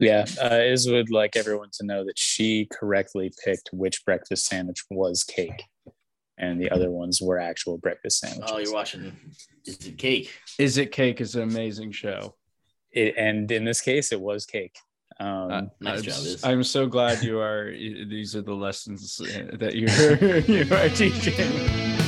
Yeah, uh, Iz would like everyone to know that she correctly picked which breakfast sandwich was cake, and the other ones were actual breakfast sandwiches. Oh, you're watching. Is it cake? Is It Cake is an amazing show. It, and in this case, it was cake. Um, Uh, nice I'm, job, Iz. I'm so glad you are. These are the lessons uh, that you're you are teaching.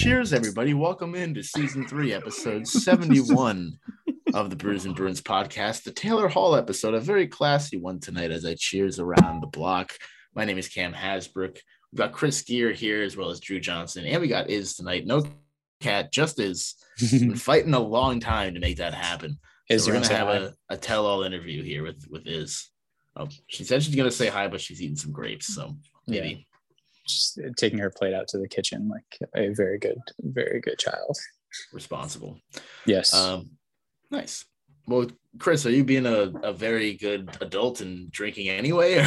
Cheers, everybody. Welcome into season three, episode 71 of the Brews and Bruins podcast, the Taylor Hall episode, a very classy one tonight as I cheers around the block. My name is Cam Hasbrook. We've got Chris Gear here as well as Drew Johnson, and we got Iz tonight. No cat, just Iz. Been fighting a long time to make that happen. So you we're gonna have hi? a, a tell-all interview here with with Iz. Oh, she said she's gonna say hi, but she's eating some grapes, so maybe. Just taking her plate out to the kitchen like a very good, very good child. responsible. Yes. Um, nice. Well, Chris, are you being a, a very good adult and drinking anyway?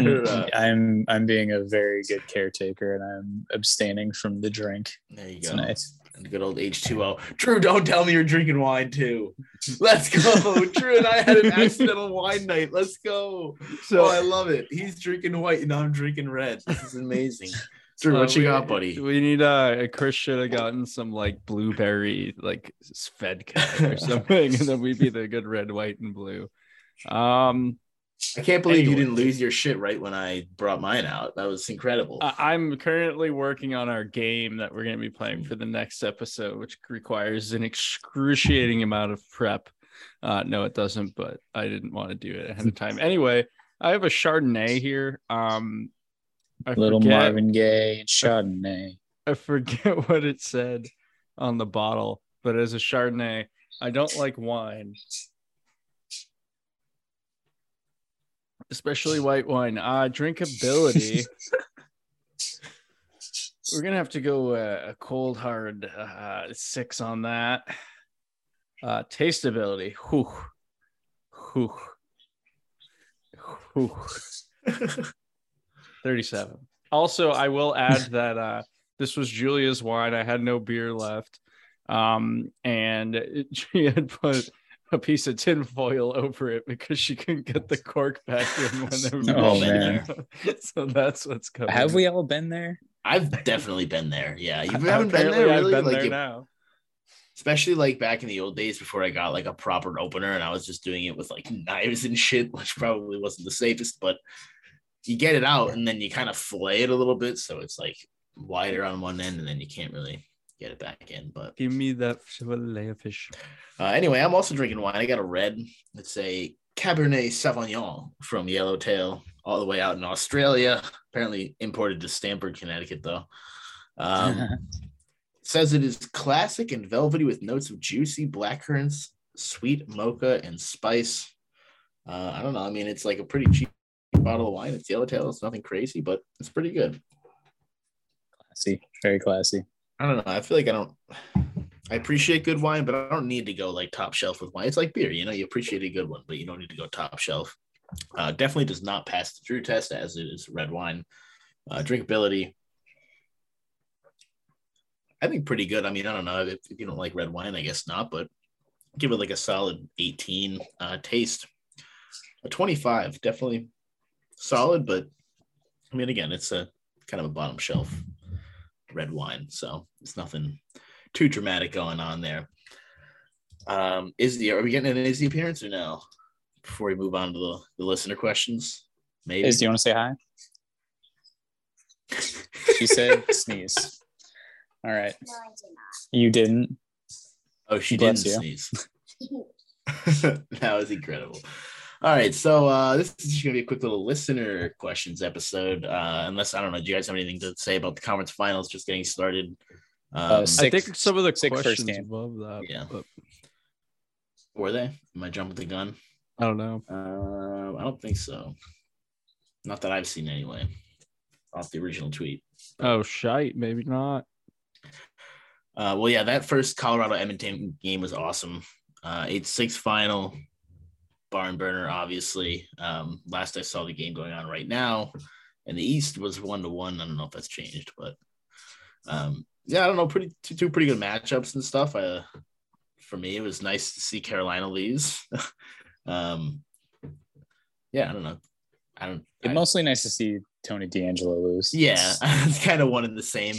Mm, uh, I'm I'm being a very good caretaker, and I'm abstaining from the drink there you go. tonight. Good old H2O. Drew, don't tell me you're drinking wine too. Let's go. Drew and I had an accidental wine night. Let's go. So oh, I love it. He's drinking white and I'm drinking red. This is amazing. Drew, uh, what you we- got, buddy? We need uh Chris should have gotten some like blueberry like Svedka or something, and then we'd be the good red, white, and blue. Um, I can't believe you didn't lose your shit right when I brought mine out. That was incredible. I- I'm currently working on our game that we're going to be playing for the next episode, which requires an excruciating amount of prep. Uh, no, it doesn't, but I didn't want to do it ahead of time. Anyway, I have a Chardonnay here. Um, I Little forget, Marvin Gaye and Chardonnay. I forget what it said on the bottle, but as a Chardonnay, I don't like wine, especially white wine. Uh, drinkability. We're gonna have to go uh, a cold hard uh, six on that. Uh, tasteability. Whew. Whew. Whew. 37. Also, I will add that uh, this was Julia's wine. I had no beer left. Um, and she had put a piece of tin foil over it because she couldn't get the cork back in when they were Oh, making man. so that's what's coming. Have we all been there? I've definitely been there. Yeah, you haven't been Apparently there I've really. been like there you- now. especially like back in the old days before I got like a proper opener and I was just doing it with like knives and shit, which probably wasn't the safest, but you get it out and then you kind of fillet it a little bit. So it's like wider on one end and then you can't really get it back in. But Give me that fillet of fish. uh, anyway, I'm also drinking wine. I got a red. It's a Cabernet Sauvignon from Yellowtail, all the way out in Australia. Apparently imported to Stamford, Connecticut, though. Um, says it is classic and velvety with notes of juicy blackcurrants, sweet mocha, and spice. Uh, I don't know. I mean, it's like a pretty cheap bottle of wine. It's Yellowtail. It's nothing crazy, but it's pretty good. classy, very classy. I don't know. I feel like I don't. I appreciate good wine, but I don't need to go like top shelf with wine. It's like beer, you know. You appreciate a good one, but you don't need to go top shelf. Uh, definitely does not pass the Drew test as it is red wine. Uh, drinkability. I think pretty good. I mean, I don't know if, if you don't like red wine, I guess not, but give it like a solid 18 uh, taste. A 25, definitely solid, but I mean, again, it's a kind of a bottom shelf red wine, so it's nothing too dramatic going on there. Um, is the are we getting an Izzy appearance or no? Before we move on to the, the listener questions, maybe. Is do you want to say hi? she said sneeze. All right. No, I did not. You didn't. oh, she Bless didn't you. sneeze. that was incredible. All right, so uh, this is just gonna be a quick little listener questions episode. Uh, unless I don't know, do you guys have anything to say about the conference finals just getting started? Um, Uh, I think some of the six first questions game. above that. Yeah. but were they? Am I jumping the gun? I don't know. Uh, I don't think so. Not that I've seen anyway. Off the original tweet. Oh, shite. Maybe not. Uh, well, yeah, that first Colorado Edmonton game was awesome. Uh, eight six final, barn burner. Obviously, um, last I saw the game going on right now, and the East was one to one. I don't know if that's changed, but um, yeah, I don't know. Pretty two, two pretty good matchups and stuff. Uh, for me, it was nice to see Carolina lose. um, yeah, I don't know. I don't. It's I- mostly nice to see Tony DeAngelo lose. yeah, it's kind of one and the same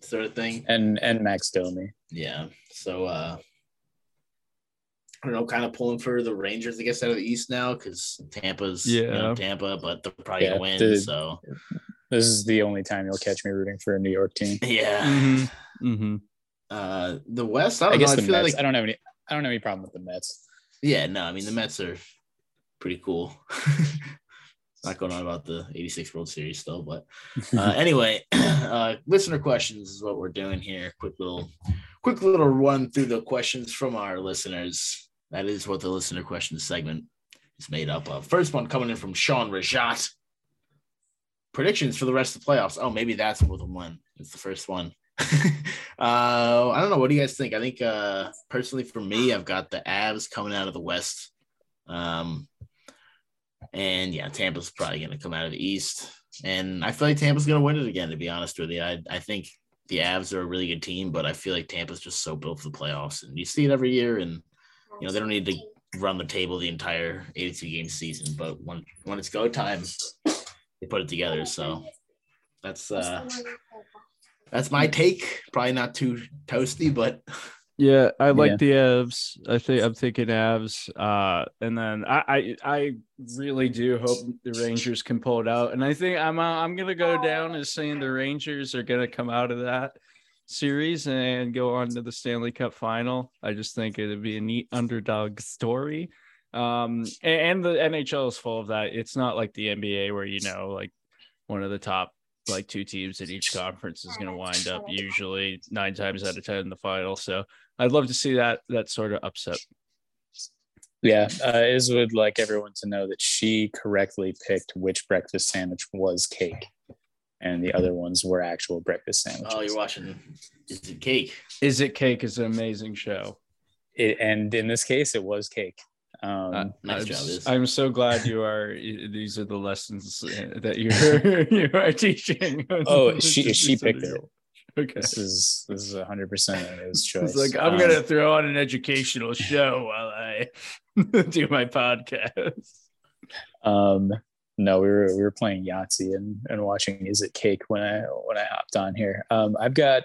sort of thing. And and Max Domi. Yeah. So uh don't know, kind of pulling for the Rangers, I guess, out of the East now because Tampa's you know, Yeah. Tampa, but they're probably Yeah, gonna win. the- so This is the only time you'll catch me rooting for a New York team. yeah. Mhm. Mm-hmm. Uh the West, I I, don't guess know. I the feel Mets. like I don't have any. I don't have any problem with the Mets. yeah, no, I mean the Mets are pretty cool. Not going on about the 86 World Series still, but uh, anyway, uh, listener questions is what we're doing here. Quick little, quick little run through the questions from our listeners. That is what the listener questions segment is made up of. First one coming in from Sean Rajat. Predictions for the rest of the playoffs. Oh, maybe that's what the one. It's the first one. uh, I don't know. What do you guys think? I think uh, personally for me, I've got the Avs coming out of the West. Um, and yeah, Tampa's probably going to come out of the East. And I feel like Tampa's going to win it again, to be honest with you. I, I think the Avs are a really good team, but I feel like Tampa's just so built for the playoffs. And you see it every year. And, you know, they don't need to run the table the entire 82 game season, but when, when it's go time, they put it together. So that's, uh, that's my take. Probably not too toasty, but Yeah, I like Yeah. the Avs. I think I'm thinking Avs. Uh, and then I, I I really do hope the Rangers can pull it out. And I think I'm uh, I'm gonna go down as saying the Rangers are gonna come out of that series and go on to the Stanley Cup final. I just think it'd be a neat underdog story. Um, a- and, the NHL is full of that. It's not like the NBA where you know like one of the top like two teams in each conference is going to wind up usually nine times out of ten in the final. So I'd love to see that that sort of upset. Yeah, uh, Iz would like everyone to know that she correctly picked which breakfast sandwich was cake, and the other ones were actual breakfast sandwiches. oh, you're watching is it cake? Is it cake? Is an amazing show. It, and in this case, it was cake. Um, Uh, nice I'm, job, s- I'm so glad you are. These are the lessons uh, that you're you are teaching. Oh, she- she picked it. unreal. Okay. this is this is hundred percent his choice. It's like I'm Um, gonna throw on an educational show while I do my podcast. Um, no, we were we were playing Yahtzee and, and watching Is It Cake when I when I hopped on here. Um, I've got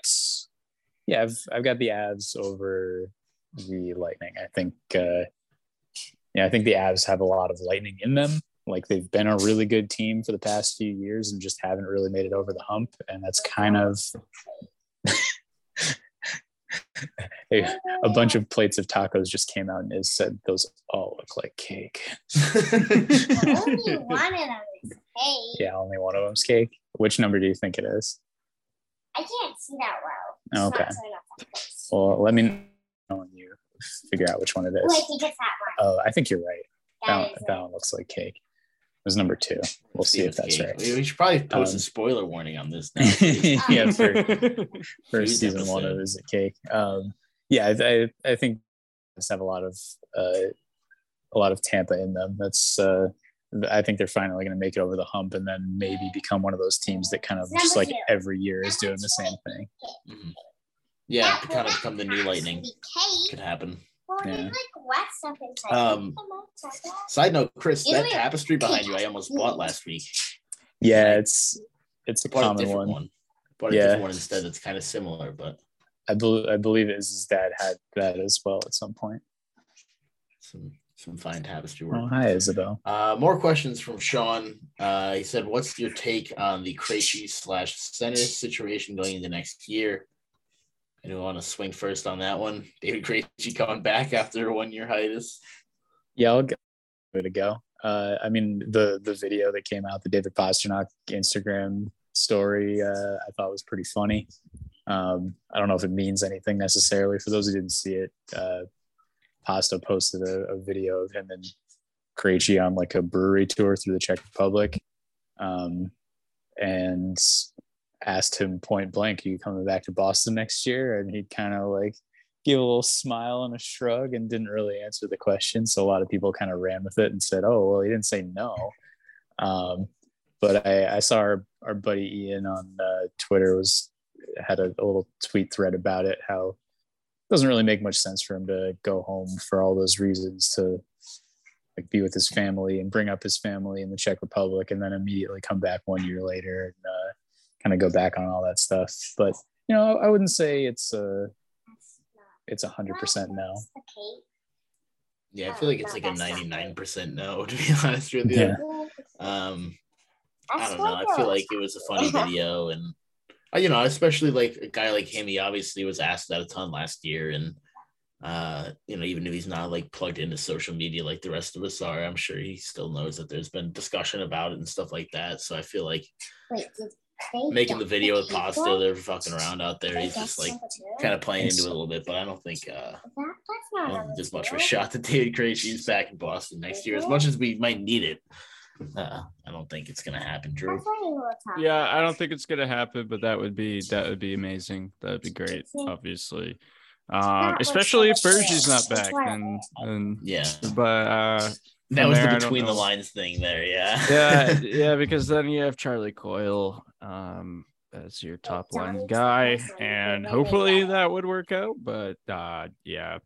yeah, I've I've got the Avs over the Lightning. I think uh, yeah, I think the Avs have a lot of lightning in them. Like they've been a really good team for the past few years and just haven't really made it over the hump. And that's kind of a, a bunch of plates of tacos just came out and it said those all look like cake. Only one of them is cake. Yeah, only one of them's cake. Which number do you think it is? I can't see that well. It's Okay. Not turn up that. Well, let me know when you figure out which one it Oh, I is. think it's that one. Oh, I think you're right. That, That one, that one looks like cake. It was number two. We'll see if that's cake. right. We we should probably post Um, a spoiler warning on this. Now. yeah, for, for season one of episode. Is It Cake. Um, yeah, I, I, I think just have a lot of uh, a lot of Tampa in them. That's uh, I think they're finally going to make it over the hump and then maybe become one of those teams that kind of just like every year is doing the same thing. Mhm. Yeah, That to will kind of not become the new lightning. Could happen. Well, Yeah. there's like wet stuff inside. Um, Come on, check it out. Side note, Chris, that tapestry behind you, I almost bought last week. Yeah, it's it's a Bought a common different one. one. Bought a Yeah. different one instead. That's kind of similar, but I believe I believe his dad had that as well at some point. some some fine tapestry work. Oh, hi Isabel. Uh, more questions from Sean. Uh, he said, "What's your take on the Krejci slash Senate situation going into next year?" Anyone want to swing first on that one? David Krejci coming back after a one year hiatus. Yeah, I'll give it a go. Uh, I mean, the the video that came out, the David Pastrnak Instagram story, uh, I thought was pretty funny. Um, I don't know if it means anything necessarily. For those who didn't see it, uh, Pasta posted a, a video of him and Krejci on like a brewery tour through the Czech Republic, um, and asked him point blank, "Are you coming back to Boston next year?" And he'd kind of like gave a little smile and a shrug and didn't really answer the question. So a lot of people kind of ran with it and said, "Oh, well, he didn't say no." Um, but I, I saw our, our buddy Ian on uh, Twitter was had a, a little tweet thread about it. How it doesn't really make much sense for him to go home for all those reasons to like be with his family and bring up his family in the Czech Republic and then immediately come back one year later and uh, kind of go back on all that stuff. But you know, I wouldn't say it's a it's a hundred percent no. That's. Yeah, I feel like it's like a ninety nine percent no. To be honest with you, Yeah. um, I don't know. I feel like it was a funny video, and uh, you know, especially like a guy like him, he obviously was asked that a ton last year, and uh, you know, even if he's not like plugged into social media like the rest of us are, I'm sure he still knows that there's been discussion about it and stuff like that. So I feel like Wait, did they making the video with cake Pasta, they're fucking around out there. He's just like kind of playing into it a little bit, but I don't think uh, That- I don't think there's much of a shot that David Krejci's back in Boston next year. As much as we might need it, uh, I don't think it's gonna happen, Drew. That's what you were talking Yeah, I don't think it's gonna happen, but that would be that would be amazing. That would be great, obviously. Um, especially if so good. Bergie's not back, and and Yeah, but uh, that was there, the between the lines thing there. Yeah, yeah, yeah, because then you have Charlie Coyle um as your top line guy, awesome. and hopefully good. that would work out. But uh, yeah,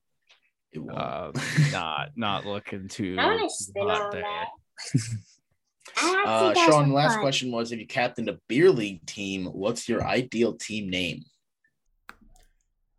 It won't. uh, not not looking too I want to spin hot on there. that. I have to Uh, Sean, last fun. question was: If you captained a beer league team, what's your ideal team name?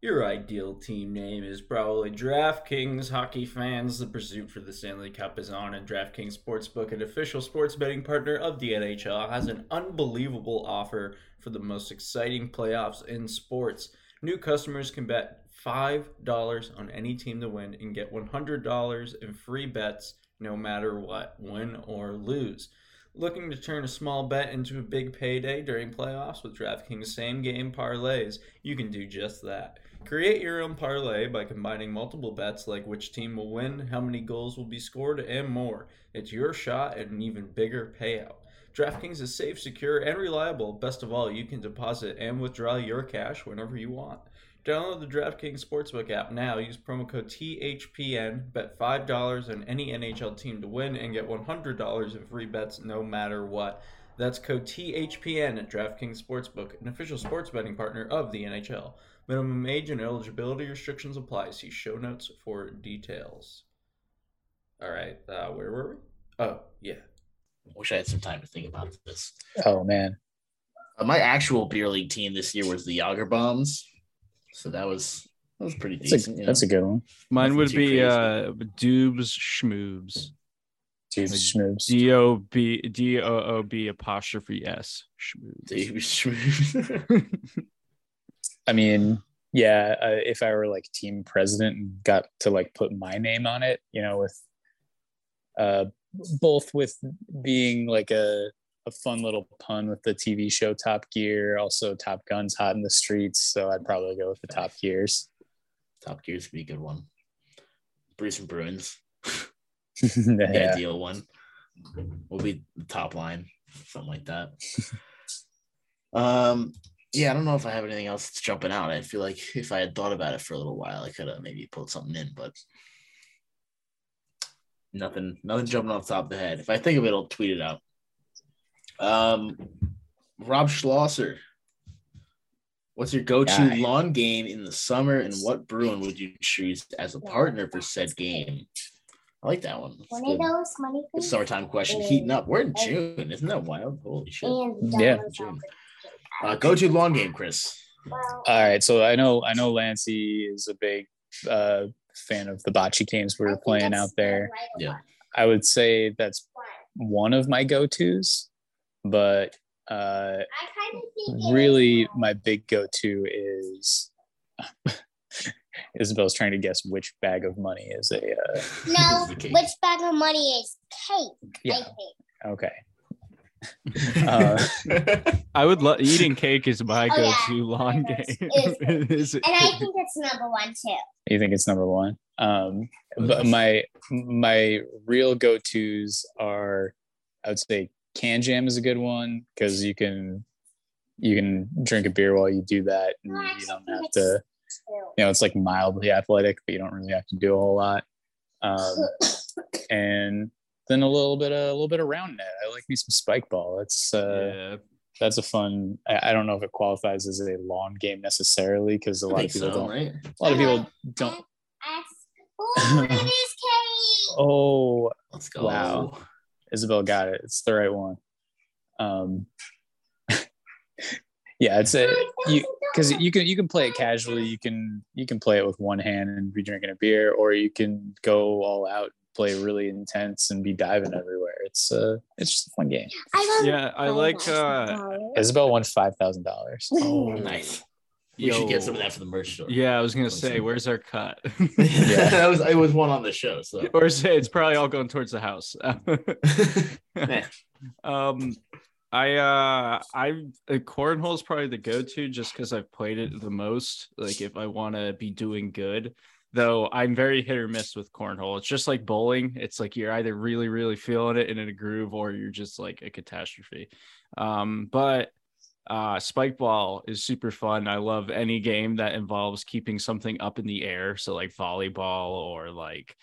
Your ideal team name is probably DraftKings. Hockey fans, the pursuit for the Stanley Cup is on, and DraftKings Sportsbook, an official sports betting partner of the NHL, has an unbelievable offer for the most exciting playoffs in sports. New customers can bet $5 on any team to win and get $100 in free bets no matter what, win or lose. Looking to turn a small bet into a big payday during playoffs with DraftKings same game parlays? You can do just that. Create your own parlay by combining multiple bets like which team will win, how many goals will be scored, and more. It's your shot at an even bigger payout. DraftKings is safe, secure, and reliable. Best of all, you can deposit and withdraw your cash whenever you want. Download the DraftKings Sportsbook app now. Use promo code THPN. Bet $5 on any NHL team to win and get $100 in free bets no matter what. That's code THPN at DraftKings Sportsbook, an official sports betting partner of the NHL. Minimum age and eligibility restrictions apply. See show notes for details. All right, uh, where were we? Oh, yeah. Wish I had some time to think about this. Oh man, Uh, my actual beer league team this year was the Yager Bombs, so that was that was pretty that's a, decent. you that's a good one. Mine Nothing would be crazy. uh Doobs Schmoobs. Dude, Like, schmoobs. D O B D O O B apostrophe S. Schmoobs. Dave Schmoobs. I mean, yeah, uh, if I were like team president and got to like put my name on it, you know, with uh both with being like a a fun little pun with the TV show Top Gear, also Top Gun's hot in the streets, so I'd probably go with the Top Gears. Top Gear's would be a good one. Brews and Bruins, the yeah. ideal one. Will be the top line, something like that. um, yeah, I don't know if I have anything else that's jumping out. I feel like if I had thought about it for a little while, I could have maybe pulled something in, but nothing, nothing jumping off the top of the head. If I think of it, I'll tweet it out. Um, Rob Schlosser What's your go-to Guy. lawn game in the summer, and what Bruin would you choose as a partner for said game? I like that one. That's One good. of those money The things. summertime question heating up. We're in June, isn't that wild? Holy shit! Yeah. June. Uh, go-to long game, Chris. All right, so I know I know Lancey is a big uh, fan of the bocce games we I were playing out there. Yeah. I would say that's one of my go-tos, but uh, I kind of think really my big go-to is Isabel's trying to guess which bag of money is a uh, No, The which bag of money is cake? I yeah think. okay Uh, I would love eating cake is my Oh, go-to lawn It game. is. Is And I think it's number one too. you think it's number one um but my my real go-to's are i would say can jam is a good one because you can you can drink a beer while you do that and No, I you don't have to you know it's like mildly athletic but you don't really have to do a whole lot um and then a little bit of a little bit of round net i like me some spike ball that's uh yeah. that's a fun I, I don't know if it qualifies as a long game necessarily because a lot of people so, don't right? a lot of people don't Ask, oh, it is cake. oh Let's go. Wow. Isabel got it. It's the right one. Um, yeah, it's a you because you can you can play it casually. You can you can play it with one hand and be drinking a beer, or you can go all out, play really intense, and be diving everywhere. It's uh it's just a fun game. I Yeah, I like uh Isabel won five thousand dollars. Oh, nice. We should get some of that for the merch store. Yeah, I was gonna say, where's our cut? Yeah. that was it was one on the show. So or say it's probably all going towards the house. Um, I uh, I uh, cornhole is probably the go-to just because I've played it the most. Like if I want to be doing good, though, I'm very hit or miss with cornhole. It's just like bowling. It's like you're either really really feeling it and in a groove, or you're just like a catastrophe. Um, but uh spike ball is super fun i love any game that involves keeping something up in the air so like volleyball or like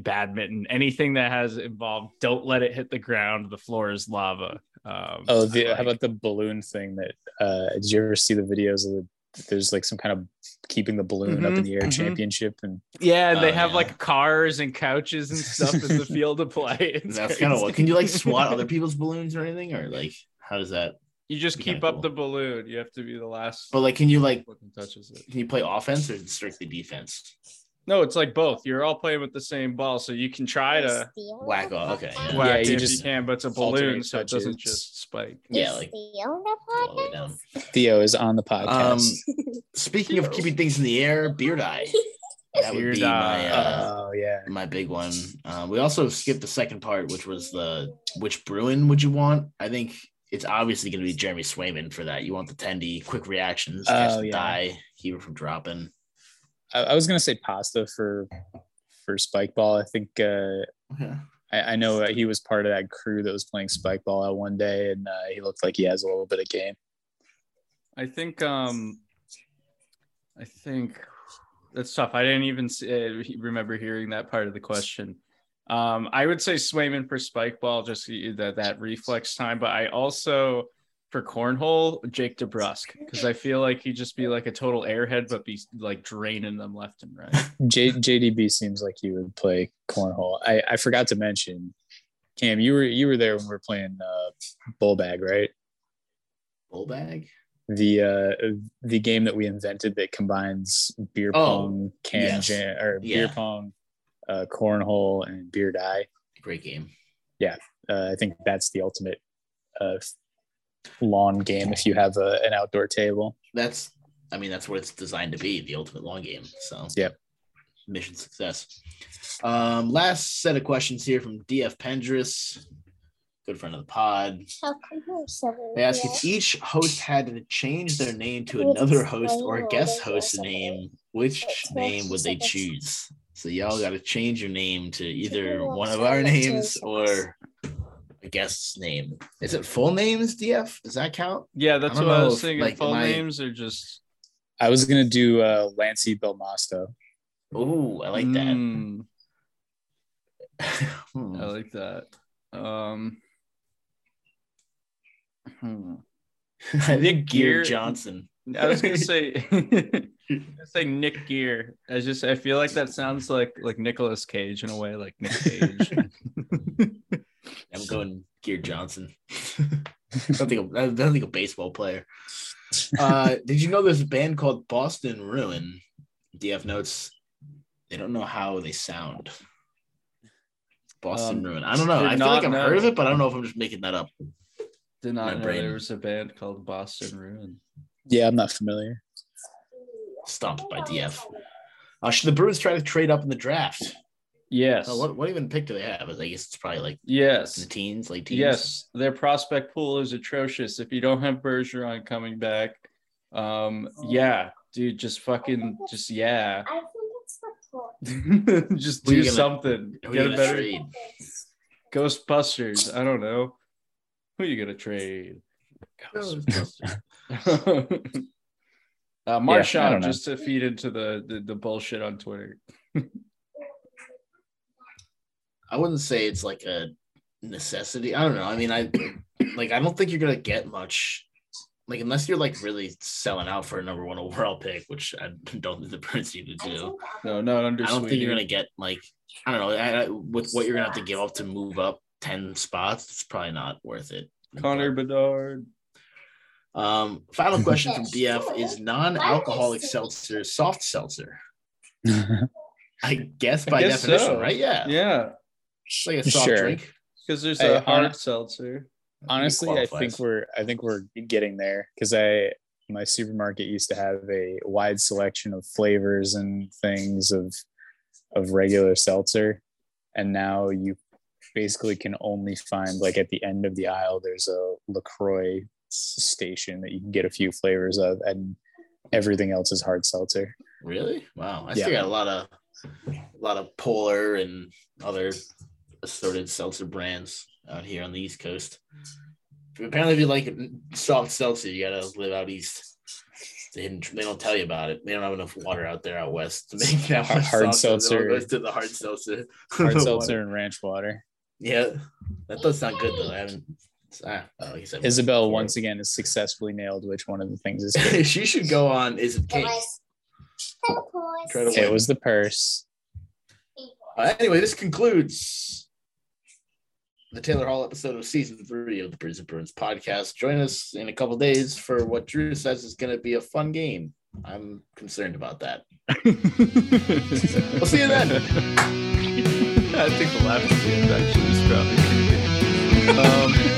badminton anything that has involved don't let it hit the ground the floor is lava um Oh, the, like- how about the balloon thing? That uh, did you ever see the videos of the? There's like some kind of keeping the balloon up in Mhm, the air mhm. championship, and yeah and they Oh, have yeah. like cars and couches and stuff in the field to play It's that's kind of what. Can you like swat other people's balloons or anything, or like how does that? you just keep up cool. the balloon you have to be the last But like, can you like fucking touches it can you play offense or strictly defense? No it's like both you're all playing with the same ball so you can try to Whack off, okay, yeah. whack Yeah, you if just you can, but it's a balloon, so it doesn't just spike. Yeah, like Theo all the way the down. Theo is on the podcast. Um, speaking of keeping things in the air, beer die. That would Beard be my uh, oh yeah, my big one. Uh, we also skipped the second part, which was the which Bruin would you want? I think it's obviously going to be Jeremy Swayman for that. You want the tendy, quick reactions, catch Oh, yeah. die, keep it from dropping. I, I was gonna say pasta for for spike ball. I think uh, Okay. I, I know that he was part of that crew that was playing spike ball out one day, and uh, he looked like he has a little bit of game. I think um I think that's tough. I didn't even s- uh, remember hearing that part of the question. Um I would say Swayman for spike ball just that that reflex time, but I also for cornhole Jake DeBrusk because I feel like he'd just be like a total airhead but be like draining them left and right. J, JDB seems like he would play cornhole. I, I forgot to mention, Cam, you were you were there when we were playing uh, bull bag, right? Bull bag. The uh, the game that we invented that combines beer Oh, pong, can yes. jam, or Yeah. beer pong, uh, cornhole, and beer die. Great game. Uh, I think that's the ultimate uh, lawn game if you have a, an outdoor table. That's I mean that's what it's designed to be, the ultimate long game. So Yep. Mission success. Um, last set of questions here from DF Pendris, good friend of the pod. How come you're seven? They ask if each host had to change their name to another host or guest host name, which name would they choose? So y'all got to change your name to either one of our names or a guest's name. Is it full names, DF? Does that count? Yeah, that's I what I was if, thinking. like, Full am I- names are just I was gonna do uh, Lancey Belmosto. Oh, I like that. Mm, Hmm. I like that. Um hmm. I think Gear Gear- Johnson. I was gonna say, I say Nick Gear. I just I feel like that sounds like like Nicolas Cage in a way, like Nick Cage. I'm going Gear Johnson. I don't think a, I don't think a baseball player. Uh, did you know there's a band called Boston Ruin? DF notes. They don't know how they sound. Boston Um, Ruin. I don't know. I feel like I've know. heard of it, but I don't know if I'm just making that up. Did not My know brain. there was a band called Boston Ruin. Yeah, I'm not familiar. Stomped by DF. Uh, should the Bruins try to trade up in the draft? Yes. Uh, what what even pick do they have? I guess it's probably like yes. the teens, late teens. Yes. Their prospect pool is atrocious. If you don't have Bergeron coming back, um, yeah, dude, just fucking, just yeah, I think it's the point. just do gonna- something. Get a better trade? Ghostbusters. I don't know. Who you gonna trade? uh, Marchand, don't just to feed into the, the the bullshit on Twitter. I wouldn't say it's like a necessity. I don't know. I mean, I like I don't think you're gonna get much. Like unless you're like really selling out for a number one overall pick, which I don't think the Bruins need to do. No, not under. I don't think you're gonna get like I don't know I, I- with what you're gonna have to give up to move up ten spots. It's probably not worth it. Connor Bedard. Um, final question from DF is non-alcoholic seltzer soft seltzer. I guess I by guess definition, so. right? Yeah, Yeah, it's like a soft Sure. drink. because there's Hey, a hard hon- seltzer. Honestly, I think we're I think we're getting there because I my supermarket used to have a wide selection of flavors and things of of regular seltzer, and now you basically can only find like at the end of the aisle there's a Lacroix station that you can get a few flavors of, and everything else is hard seltzer. Really? Wow. I Yeah. still got a lot of a lot of Polar and other assorted seltzer brands out here on the East Coast. Apparently, if you like soft seltzer, you gotta live out east. They, they don't tell you about it. They don't have enough water out there out west to make that Hard- much hard seltzer. It seltzer. goes to the hard seltzer. Hard seltzer and ranch water. Yeah, that does sound good though. I haven't. Ah, like I said, Isabel before. once again has successfully nailed which one of the things is good. she should go on. Is it cake? Try it was the purse. Uh, anyway, this concludes the Taylor Hall episode of season three of the Brews and Bruins podcast. Join us in a couple days for what Drew says is going to be a fun game. I'm concerned about that. We'll see you then. I think the last game actually is probably. Um,